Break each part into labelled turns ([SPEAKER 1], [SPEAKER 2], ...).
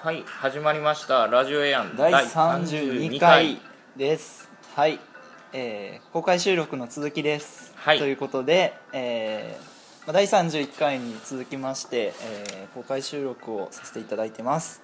[SPEAKER 1] はい始まりました。ラジオエアン。
[SPEAKER 2] 第32回。です。はい、えー公開収録の続きです、
[SPEAKER 1] はい。
[SPEAKER 2] ということで、えーまあ第31回に続きまして、えー公開収録をさせていただいてます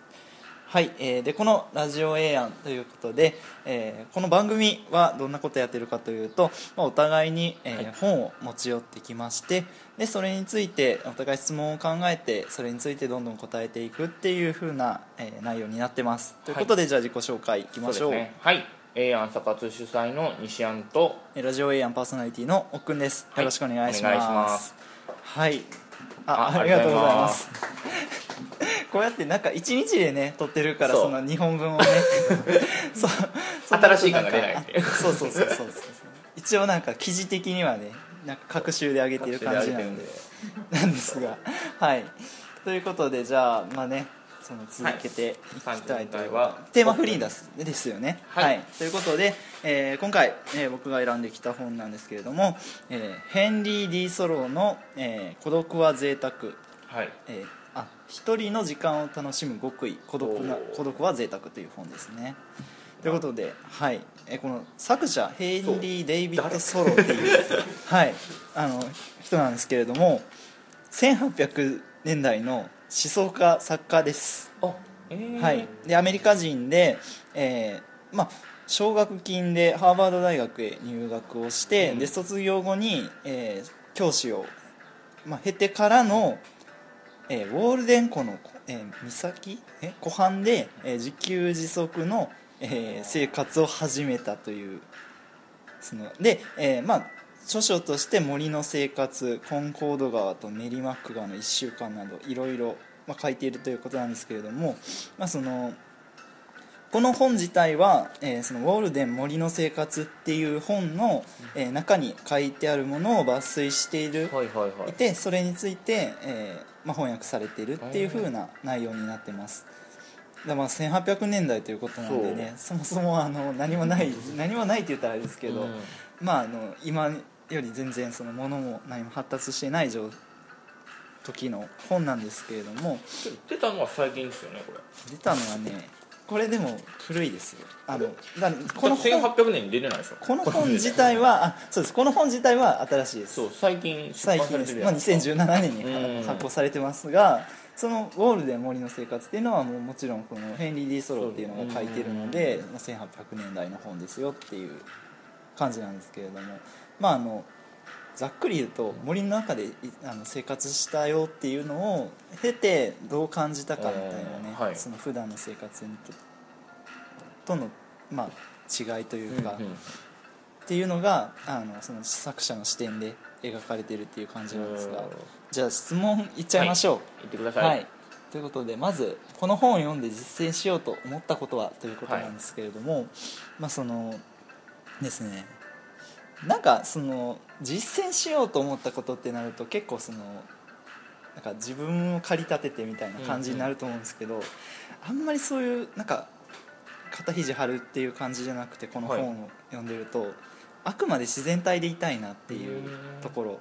[SPEAKER 2] はい、えーでこの「ラジオ A 案」ということで、えーこの番組はどんなことやってるかというと、まあ、お互いに、えー
[SPEAKER 1] はい。
[SPEAKER 2] 本を持ち寄ってきましてでそれについてお互い質問を考えてそれについてどんどん答えていくっていう風な、えー内容になってます。ということで、じゃあ自己紹介いきましょう。
[SPEAKER 1] ね。はい。エアンサ活主催の西安と
[SPEAKER 2] えーラジオ A 案パーソナリティの奥くんです、
[SPEAKER 1] はい
[SPEAKER 2] よろしくお願いします。
[SPEAKER 1] お願いします。
[SPEAKER 2] はい。あ
[SPEAKER 1] あ
[SPEAKER 2] りがとうございま
[SPEAKER 1] す
[SPEAKER 2] こうやってなんか1日でね撮ってるから
[SPEAKER 1] そう。
[SPEAKER 2] その2本分をね。そう。そ
[SPEAKER 1] 新しい感が出ない。っていう
[SPEAKER 2] あそうそうそうそうそう。一応なんか記事的にはねなんか各週で上げてる感じなんで。なんですが。はい。ということでじゃあまあねその続けていきたいと
[SPEAKER 1] 32回
[SPEAKER 2] テーマフリーダスですよね。
[SPEAKER 1] はい。
[SPEAKER 2] ということで、えー今回、えー僕が選んできた本なんですけれども、えーヘンリー・ D・ソローの、えー孤独は贅沢」
[SPEAKER 1] はい。
[SPEAKER 2] えーあ一人の時間を楽しむ極意孤独な孤独は贅沢という本ですね。ということで、はい、えーこの作者ヘンリー・デイビッド・ソローっていう、はい、あの人なんですけれども1800年代の思想家作家です。
[SPEAKER 1] あえー。
[SPEAKER 2] はい、でアメリカ人で、えーまあ、奨学金でハーバード大学へ入学をして、
[SPEAKER 1] うん。
[SPEAKER 2] で卒業後に、えー教師を、まあ、経てからの、えーウォールデン湖の、えー岬？え？湖畔で、えー自給自足の、えー生活を始めたというそので、えーまあ著書として「森の生活」「コンコード川とメリマック川の1週間」などいろいろ書いているということなんですけれども、まあ、そのこの本自体は、えーそのウォールデン森の生活っていう本の、えー中に書いてあるものを抜粋している、
[SPEAKER 1] はいはいはい。
[SPEAKER 2] いてそれについて、えーまあ、翻訳されているっていう風な内容になってます。だまあ1800年代ということなんでねそもそもあの何もない 何もないって言ったらあれですけど、
[SPEAKER 1] うん。
[SPEAKER 2] まあ、あの今より全然そのものも何も発達してない状時の本なんですけれども。
[SPEAKER 1] 出たのは最近ですよねこれ。
[SPEAKER 2] 出たのはねこれでも古いですよ。あのだこの本
[SPEAKER 1] 1800年に出てないでしょ？
[SPEAKER 2] この本自体はあそうです。この本自体は新しいです。
[SPEAKER 1] そう最近出
[SPEAKER 2] 最近ですまあ、
[SPEAKER 1] れてるやん
[SPEAKER 2] 2017年
[SPEAKER 1] うん。
[SPEAKER 2] に発行されてますがその「ウォールデン森の生活」っていうのはもうもちろんこのヘンリー・ディ・ソロっていうのが書いてるので、まあ、1800年代の本ですよっていう感じなんですけれども。まああのざっくり言うと森の中でいあの生活したよっていうのを経てどう感じたかみたいなね、
[SPEAKER 1] うんはい。
[SPEAKER 2] その普段の生活にととの、まあ、違いというか、
[SPEAKER 1] うんうん。
[SPEAKER 2] っていうのがあのその作者の視点で描かれてるっていう感じなんですが
[SPEAKER 1] うん
[SPEAKER 2] じゃあ質問いっちゃいましょ
[SPEAKER 1] 言ってくだ
[SPEAKER 2] う
[SPEAKER 1] さい。
[SPEAKER 2] はい、ということでまずこの本を読んで実践しようと思ったことはということなんですけれども、まあそのですねなんかその実践しようと思ったことってなると結構そのなんか自分を駆り立ててみたいな感じになると思うんですけど、あんまりそういうなんか肩肘張るっていう感じじゃなくてこの本を読んでると、あくまで自然体でいたいなっていうところ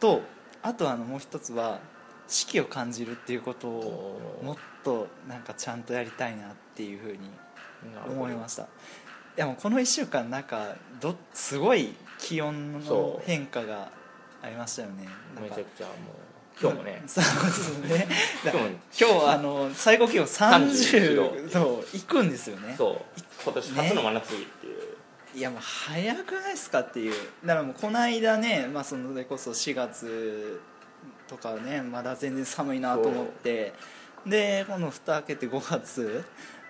[SPEAKER 2] とあとあのもう一つは四季を感じるっていうことをもっとなんかちゃんとやりたいなっていうふうに思いました。やもうこの1週間なんかどすごい気温の変化がありましたよね。
[SPEAKER 1] めちゃくちゃもう今日もね。
[SPEAKER 2] そうですね。だ
[SPEAKER 1] 今日も
[SPEAKER 2] 今日あの最高気温30度。いくんですよね。
[SPEAKER 1] そう。今年初の真夏日っていう、
[SPEAKER 2] いやもう早くないですかっていう。だからもうこの間ね、まあ、それこそ4月とかねまだ全然寒いなと思って。で今度蓋開けて5月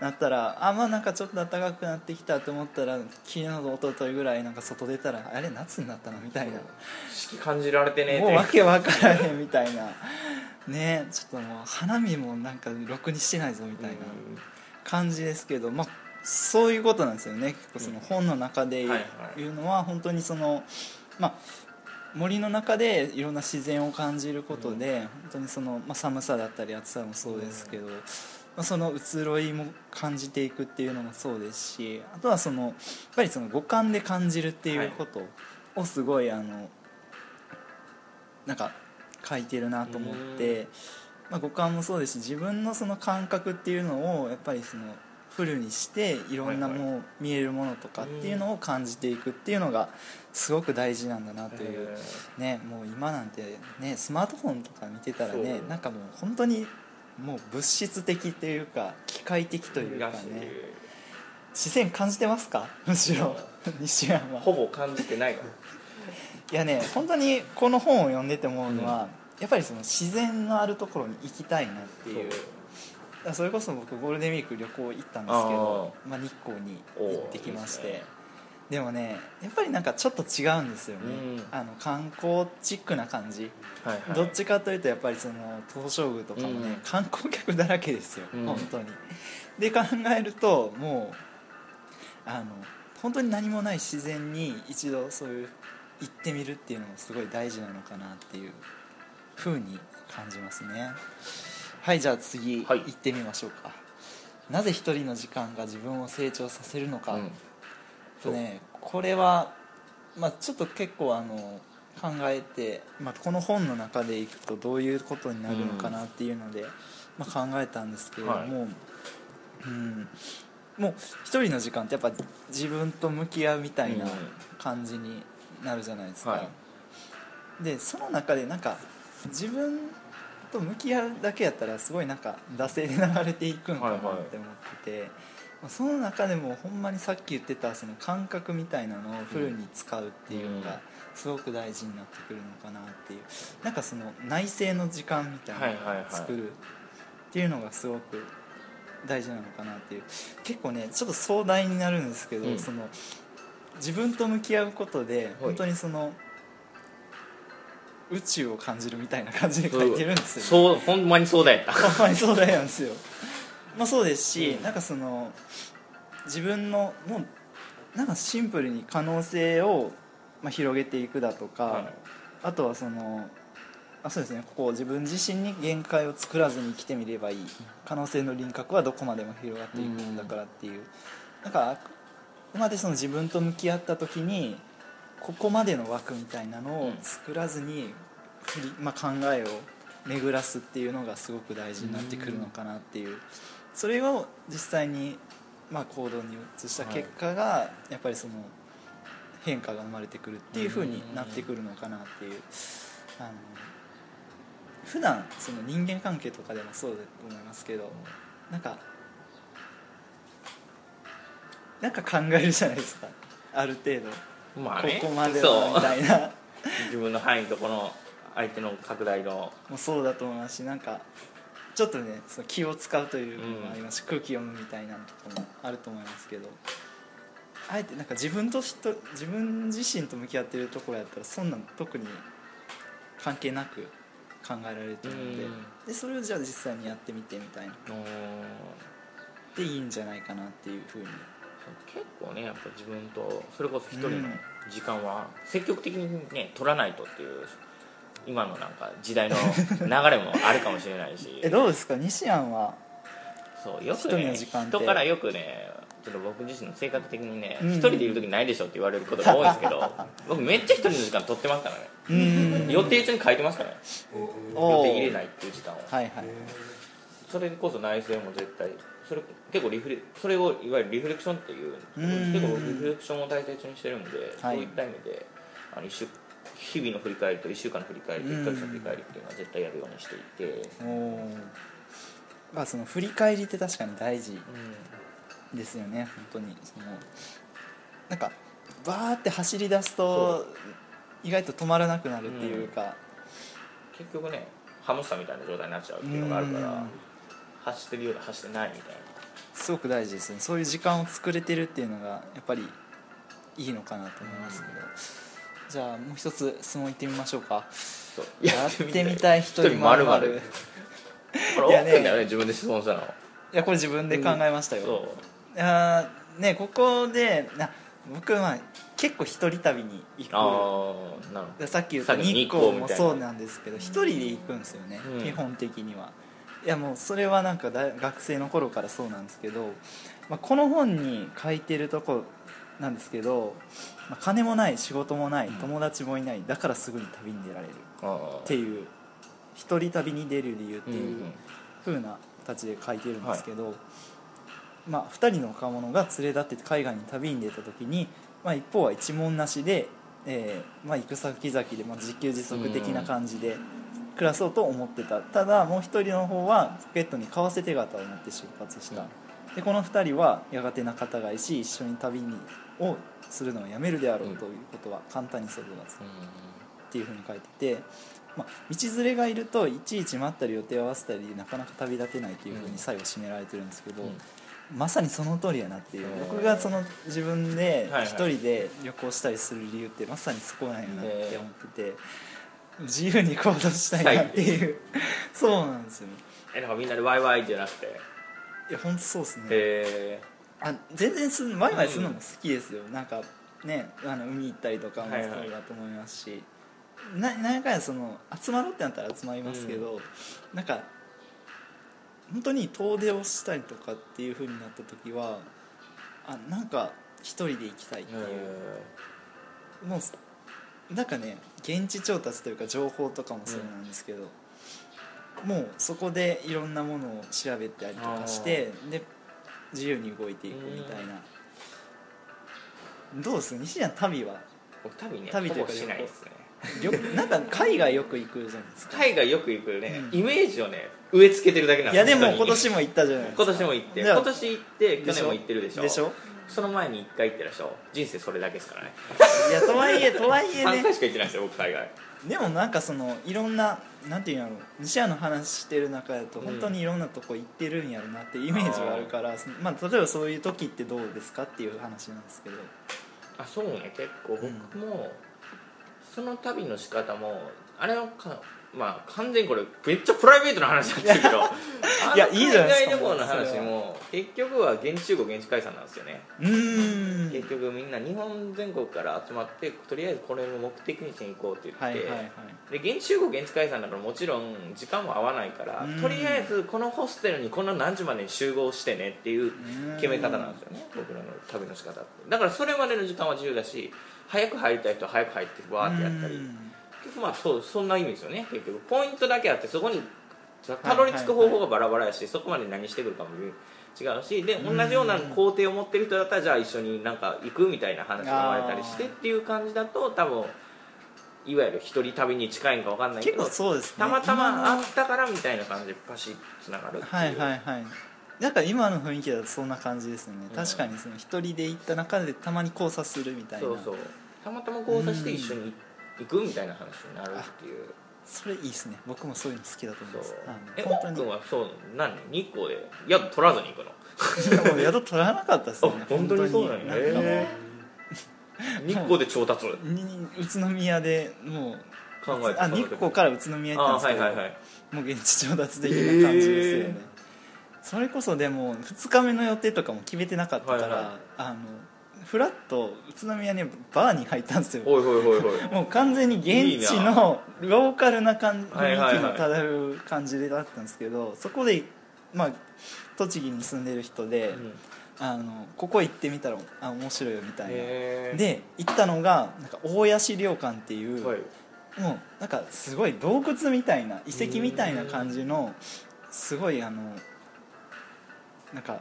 [SPEAKER 2] なったらあまあなんかちょっと暖かくなってきたと思ったら昨日と一昨日ぐらいなんか外出たらあれ夏になったのみたいな。
[SPEAKER 1] 四季感じられてね
[SPEAKER 2] もうわけわからへんみたいな。ねちょっともう花見もなんかろくにしてないぞみたいな感じですけど、まあ、そういうことなんですよね。結構その本の中で
[SPEAKER 1] はい
[SPEAKER 2] うのは本当にその、まあ、森の中でいろんな自然を感じることで、本当にその、まあ、寒さだったり暑さもそうですけど、まあ、その移ろいも感じていくっていうのもそうですしあとはそのやっぱりその五感で感じるっていうことをすごいあのなんか書いてるなと思ってまあ、五感もそうですし自分のその感覚っていうのをやっぱりそのフルにしていろんな
[SPEAKER 1] はい
[SPEAKER 2] もう見えるものとかっていうのを感じていくっていうのがすごく大事なんだなという。
[SPEAKER 1] へ
[SPEAKER 2] ねもう今なんてねスマートフォンとか見てたらねなんかもう本当にもう物質的というか機械的というかね。視線感じてますか？むしろ。西山。は
[SPEAKER 1] ほぼ感じてないわ
[SPEAKER 2] いやね本当にこの本を読んでて思うのは、やっぱりその自然のあるところに行きたいなっていう。それこそ僕ゴールデンウィーク旅行行ったんですけどまあ、日光に行ってきまして
[SPEAKER 1] で
[SPEAKER 2] もねやっぱりなんかちょっと違うんですよね、
[SPEAKER 1] うん。
[SPEAKER 2] あの観光チックな感じ、
[SPEAKER 1] はいはい。
[SPEAKER 2] どっちかというとやっぱりその東照宮とかもね、
[SPEAKER 1] うん。
[SPEAKER 2] 観光客だらけですよ、
[SPEAKER 1] うん。
[SPEAKER 2] 本当に。で考えるともうあの本当に何もない自然に一度そういう行ってみるっていうのもすごい大事なのかなっていうふうに感じますね。はいじゃあ次、
[SPEAKER 1] はい。
[SPEAKER 2] 行ってみましょうか。なぜ一人の時間が自分を成長させるのか、
[SPEAKER 1] うん
[SPEAKER 2] とねこれは、まあ、ちょっと結構あの考えて、まあ、この本の中でいくとどういうことになるのかなっていうので、まあ、考えたんですけれども、
[SPEAKER 1] はい。
[SPEAKER 2] うん、もう一人の時間ってやっぱ自分と向き合うみたいな
[SPEAKER 1] うん
[SPEAKER 2] 感じになるじゃないですか、
[SPEAKER 1] はい。
[SPEAKER 2] でその中でなんか自分と向き合うだけやったらすごいなんか惰性で流れていくんかなって思ってて、まあその中でもほんまにさっき言ってたその感覚みたいなのをフルに使うっていうの
[SPEAKER 1] うん。
[SPEAKER 2] がすごく大事になってくるのかなっていう。なんかその内省の時間みたいなのを作るっていうのがすごく大事なのかなっていう。結構ねちょっと壮大になるんですけど、
[SPEAKER 1] うん。
[SPEAKER 2] その自分と向き合うことで本当にその宇宙を感じるみたいな感じで書いてるんですよ、
[SPEAKER 1] そうほんまにそうだやった
[SPEAKER 2] ほんまに壮大なんですよまあそうですし、なんかその自分のもうなんかシンプルに可能性を、まあ、広げていくだとか、
[SPEAKER 1] はい。
[SPEAKER 2] あとはそのあそうですねここ自分自身に限界を作らずに生きてみればいい。可能性の輪郭はどこまでも広がっていくんだからっていう。なんかあくまでその自分と向き合った時にここまでの枠みたいなのを作らずにまあ、考えを巡らすっていうのがすごく大事になってくるのかなっていうそれを実際に、まあ、行動に移した結果がやっぱりその変化が生まれてくるっていう風になってくるのかなっていう。あの普段その人間関係とかでもそうだと思いますけどなんかなんか考えるじゃないですか。ある程度、
[SPEAKER 1] まあね。
[SPEAKER 2] ここまではみたいな。
[SPEAKER 1] 自分の範囲とこの相手の拡大の。
[SPEAKER 2] もうそうだと思いますしなんかちょっとねその気を使うというのもありますし、空気読むみたいなのとかもあると思いますけどあえてなんか自分と人自分自身と向き合ってるところやったらそんなん特に関係なく考えられると思うので
[SPEAKER 1] うん。
[SPEAKER 2] でそれをじゃあ実際にやってみてみたいな。でいいんじゃないかなっていうふうに。
[SPEAKER 1] 結構ねやっぱ自分とそれこそ一人の時間は積極的にね取らないとっていう今のなんか時代の流れもあるかもしれないし。
[SPEAKER 2] えどうですか？西安は？
[SPEAKER 1] そうよくね
[SPEAKER 2] の時間って。
[SPEAKER 1] 人からよくねちょっと僕自身の性格的にね
[SPEAKER 2] うん。
[SPEAKER 1] 一人でいる時ないでしょって言われることが多いんですけど 僕めっちゃ一人の時間取ってますからね。予定中に書いてますからね。予定入れないっていう時間を。
[SPEAKER 2] はいはい。
[SPEAKER 1] それこそ内省も絶対それ結構リフレそれをいわゆるリフレクションっていう
[SPEAKER 2] うん。
[SPEAKER 1] 結構僕リフレクションを大切にしてるんで、
[SPEAKER 2] はい。
[SPEAKER 1] そういった意味であの一週日々の振り返りと1週間の振り返りと1ヶ月の振り返りっていうのは絶対やるようにしていて、
[SPEAKER 2] まあその振り返りって確かに大事ですよね本当に。そのなんかバーって走り出すと意外と止まらなくなるっていうか、
[SPEAKER 1] 結局ねハムスターみたいな状態になっちゃうっていうのがあるから
[SPEAKER 2] うん。
[SPEAKER 1] 走ってるようで走ってないみたいな。
[SPEAKER 2] すごく大事ですね。そういう時間を作れてるっていうのがやっぱりいいのかなと思いますけど、じゃあもう一つ質問いってみましょうか。やってみたい人に
[SPEAKER 1] 一人まるま
[SPEAKER 2] る
[SPEAKER 1] るこれ
[SPEAKER 2] いやね。
[SPEAKER 1] オープンだよね自分で質問したの。
[SPEAKER 2] いやこれ自分で考えましたよ、
[SPEAKER 1] そ
[SPEAKER 2] いやーねここでな僕は結構一人旅に行く。
[SPEAKER 1] うああなるほ
[SPEAKER 2] でさっき言った日
[SPEAKER 1] 日光
[SPEAKER 2] もそうなんですけど一人で行くんですよね、
[SPEAKER 1] うん。
[SPEAKER 2] 基本的には。いやもうそれはなんか大学生の頃からそうなんですけど、まあ、この本に書いてるとこなんですけど、まあ、金もない仕事もない友達もいないだからすぐに旅に出られるっていう一人旅に出る理由って
[SPEAKER 1] うん
[SPEAKER 2] いう風な形で書いてるんですけど、まあ、2人の若者が連れ立って海外に旅に出た時に、まあ、一方は一文なしで、えーまあ、行く先々で、まあ、自給自足的な感じで暮らそうと思ってた。ただもう一人の方はポケットに為替手形を持って出発した、
[SPEAKER 1] うん。
[SPEAKER 2] でこの2人はやがて仲違いし一緒に旅にをするのをやめるであろうということは簡単に想像がつくっていうふうに書いてて、まあ、道連れがいるといちいち待ったり予定を合わせたりなかなか旅立てないっていうふうに最後締められてるんですけど、
[SPEAKER 1] うん。
[SPEAKER 2] まさにその通りやなっていう。僕がその自分で一人で旅行したりする理由ってまさにそこなんやなって思ってて自由に行動したいなっていう。そうなんですよ。
[SPEAKER 1] えなんかみんなでワイワイじゃなくて。
[SPEAKER 2] いや本当そうですね。
[SPEAKER 1] へ
[SPEAKER 2] あ全然すワイワイするのも好きですよ、なんかねあの海行ったりとかも
[SPEAKER 1] はいはい。
[SPEAKER 2] そうだと思いますし、ななんやかんやその集まろうってなったら集まりますけど、なんか本当に遠出をしたりとかっていう風になった時はあなんか一人で行きたいって
[SPEAKER 1] え
[SPEAKER 2] いう、もうなんかね現地調達というか情報とかもそうなんですけど、もうそこでいろんなものを調べたりとかしてで自由に動いていくみたいな、どうです西ちゃん旅は？
[SPEAKER 1] 僕旅ね
[SPEAKER 2] 旅というか
[SPEAKER 1] しないですね。
[SPEAKER 2] 旅 なんか海外よく行くじゃないですか。
[SPEAKER 1] 海外よく行くね、
[SPEAKER 2] うん。
[SPEAKER 1] イメージをね植え付けてるだけなん
[SPEAKER 2] いやでも今年も行ったじゃないですか。
[SPEAKER 1] 今年も行って今年行って去年も行ってるでしょ？
[SPEAKER 2] でしょ？
[SPEAKER 1] その前に1回行ってるでしょ？人生それだけですからね。
[SPEAKER 2] いやとはいえとはいえ
[SPEAKER 1] 3
[SPEAKER 2] ね
[SPEAKER 1] 回しか行ってないですよ僕海外
[SPEAKER 2] でもなんかそのいろんななんていうんやろ西谷の話してる中だと
[SPEAKER 1] うん
[SPEAKER 2] 本当にいろんなとこ行ってるんやろなってイメージはあるから、まあ、例えばそういう時ってどうですかっていう話なんですけど。
[SPEAKER 1] あそうね結構僕も、その旅の仕方もあれはかまあ完全にこれめっちゃプライベートな話なんですけど
[SPEAKER 2] いやいいじゃないですか
[SPEAKER 1] 海外旅行の話も結局は現地集合現地解散なんですよね。
[SPEAKER 2] うーん。
[SPEAKER 1] 結局みんな日本全国から集まってとりあえずこれの目的地に行こうって言って、
[SPEAKER 2] はいはいはい。
[SPEAKER 1] で現地集合現地解散だからもちろん時間も合わないから
[SPEAKER 2] うん。
[SPEAKER 1] とりあえずこのホステルにこの何時までに集合してねっていう決め方なんですよね僕らの旅の仕方って。だからそれまでの時間は自由だし早く入りたい人は早く入ってわーってやったり。
[SPEAKER 2] うん。
[SPEAKER 1] 結局まあそうそんな意味ですよね。結局ポイントだけあってそこにたどり着く方法がバラバラやしそこまで何してくるかも違うしで同じような工程を持ってる人だったらじゃあ一緒になんか行くみたいな話が生まれたりしてっていう感じだと多分いわゆる一人旅に近いんか分かんないけど
[SPEAKER 2] 結構そうですね。
[SPEAKER 1] たまたまあったからみたいな感じでパシッとつながるっていう。
[SPEAKER 2] はいはいはいだから今の雰囲気だとそんな感じですよね、
[SPEAKER 1] うん。
[SPEAKER 2] 確かにその一人で行った中でたまに交差するみたいな。
[SPEAKER 1] そうそう。たまたま交差して一緒に行くみたいな話になるっていう。
[SPEAKER 2] それいいですね。僕もそういうの好きだと思い
[SPEAKER 1] そう。
[SPEAKER 2] ます
[SPEAKER 1] え
[SPEAKER 2] あの本
[SPEAKER 1] 君はそう何日光で宿取らずに行くの？
[SPEAKER 2] にでも宿取らなかったですね。
[SPEAKER 1] 本当にそうなんや。
[SPEAKER 2] かも
[SPEAKER 1] へー。日光で調達
[SPEAKER 2] うに宇都宮でもう
[SPEAKER 1] 考えて
[SPEAKER 2] あ日光から宇都宮行ったん
[SPEAKER 1] あ
[SPEAKER 2] ですけど、
[SPEAKER 1] はいはいはい。
[SPEAKER 2] もう現地調達的な感じですよね、それこそでも2日目の予定とかも決めてなかったから、
[SPEAKER 1] はいはい。
[SPEAKER 2] あのフラッと宇都宮にバーに入ったんですよ。
[SPEAKER 1] おいおいおいおい。
[SPEAKER 2] もう完全に現地のローカルな感雰囲気の漂う感じでだったんですけどそこで、まあ、栃木に住んでる人で、
[SPEAKER 1] うん。
[SPEAKER 2] あのここ行ってみたらあ面白いよみたいな。で行ったのがなんか大谷資料館っていう、
[SPEAKER 1] はい。
[SPEAKER 2] もうなんかすごい洞窟みたいな遺跡みたいな感じのすごいあのなんか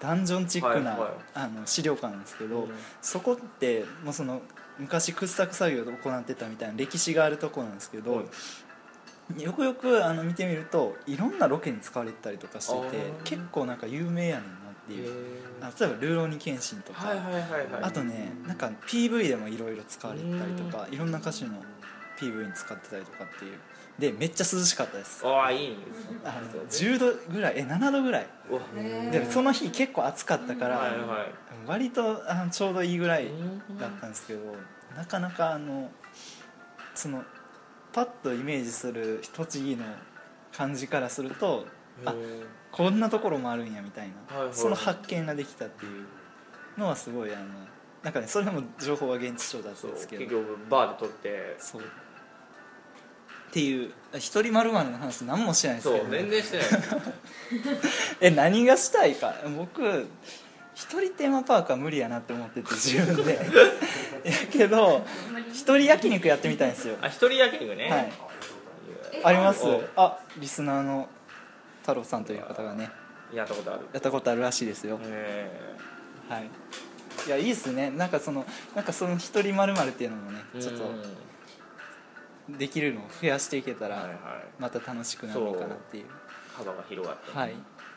[SPEAKER 2] ダンジョンチックな、
[SPEAKER 1] はいはい。
[SPEAKER 2] あの資料館なんですけど、
[SPEAKER 1] うん。
[SPEAKER 2] そこってもうその昔掘削作業を行ってたみたいな歴史があるところなんですけど、よくよくあの見てみるといろんなロケに使われてたりとかしてて結構なんか有名やねんなっていう。あ例えば「ルーローニケンシン」とか、
[SPEAKER 1] はいはいはいはい。
[SPEAKER 2] あとねなんか PV でもいろいろ使われてたりとかいろんな歌手の PV に使ってたりとかっていうでめっちゃ涼しかったです。
[SPEAKER 1] ああいいんです
[SPEAKER 2] あの10度ぐらいえ7度ぐらい。でその日結構暑かったから、割とあのちょうどいいぐらい
[SPEAKER 1] うん。
[SPEAKER 2] だったんですけどなかなかあのそのパッとイメージする栃木の感じからするとあこんなところもあるんやみたいな、その発見ができたっていうのはすごいあのなんかねそれも情報は現地調達ですけど。
[SPEAKER 1] 結局バーで撮って。
[SPEAKER 2] そうっていう一人丸々の話何もしてないです
[SPEAKER 1] そう
[SPEAKER 2] けど、
[SPEAKER 1] 全然してない。
[SPEAKER 2] え何がしたいか。僕一人テーマパークは無理やなって思ってて自分で。やけど一人焼肉やってみたいんですよ。
[SPEAKER 1] あ一人焼肉ね。
[SPEAKER 2] はい。
[SPEAKER 3] え
[SPEAKER 2] あります？
[SPEAKER 1] お
[SPEAKER 2] あリスナーの太郎さんという方がね。
[SPEAKER 1] やったことある。
[SPEAKER 2] やったことあるらしいですよ。
[SPEAKER 1] え。
[SPEAKER 2] はい。いやいいっすね。なんかそのなんかその一人まるっていうのもね
[SPEAKER 1] え
[SPEAKER 2] ちょっとできるのを増やしていけたら
[SPEAKER 1] はいはい。
[SPEAKER 2] また楽しくなるのかなっていう。
[SPEAKER 1] 幅が広がって
[SPEAKER 2] はい。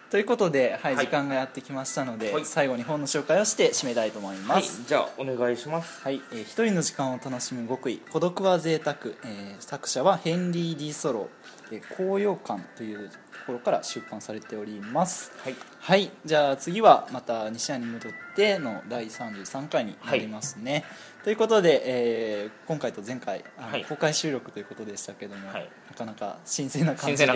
[SPEAKER 2] ということで、はい
[SPEAKER 1] はい。
[SPEAKER 2] 時間がやってきましたので、
[SPEAKER 1] はい。
[SPEAKER 2] 最後に本の紹介をして締めたいと思い
[SPEAKER 1] はい。
[SPEAKER 2] ます、
[SPEAKER 1] じゃあお願いします。
[SPEAKER 2] はい、えー一人の時間を楽しむ極意孤独は贅沢、えー作者はヘンリー・ディ・ソロ。ー、えー高揚感というところから出版されております。
[SPEAKER 1] はい。
[SPEAKER 2] はい。じゃあ次はまた西谷に戻っての第33回になりますね、ということで、えー今回と前回あの
[SPEAKER 1] はい。
[SPEAKER 2] 公開収録ということでしたけども、
[SPEAKER 1] はい。
[SPEAKER 2] なかなか新鮮な感
[SPEAKER 1] 新
[SPEAKER 2] じで。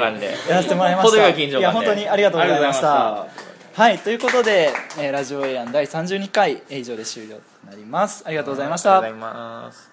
[SPEAKER 2] やらせてもらいました。
[SPEAKER 1] い
[SPEAKER 2] や本当にありがとうございました。はい。ということで、えーラジオエアン第32回えー以上で終了となります。ありがとうございました。
[SPEAKER 1] ありがとうございます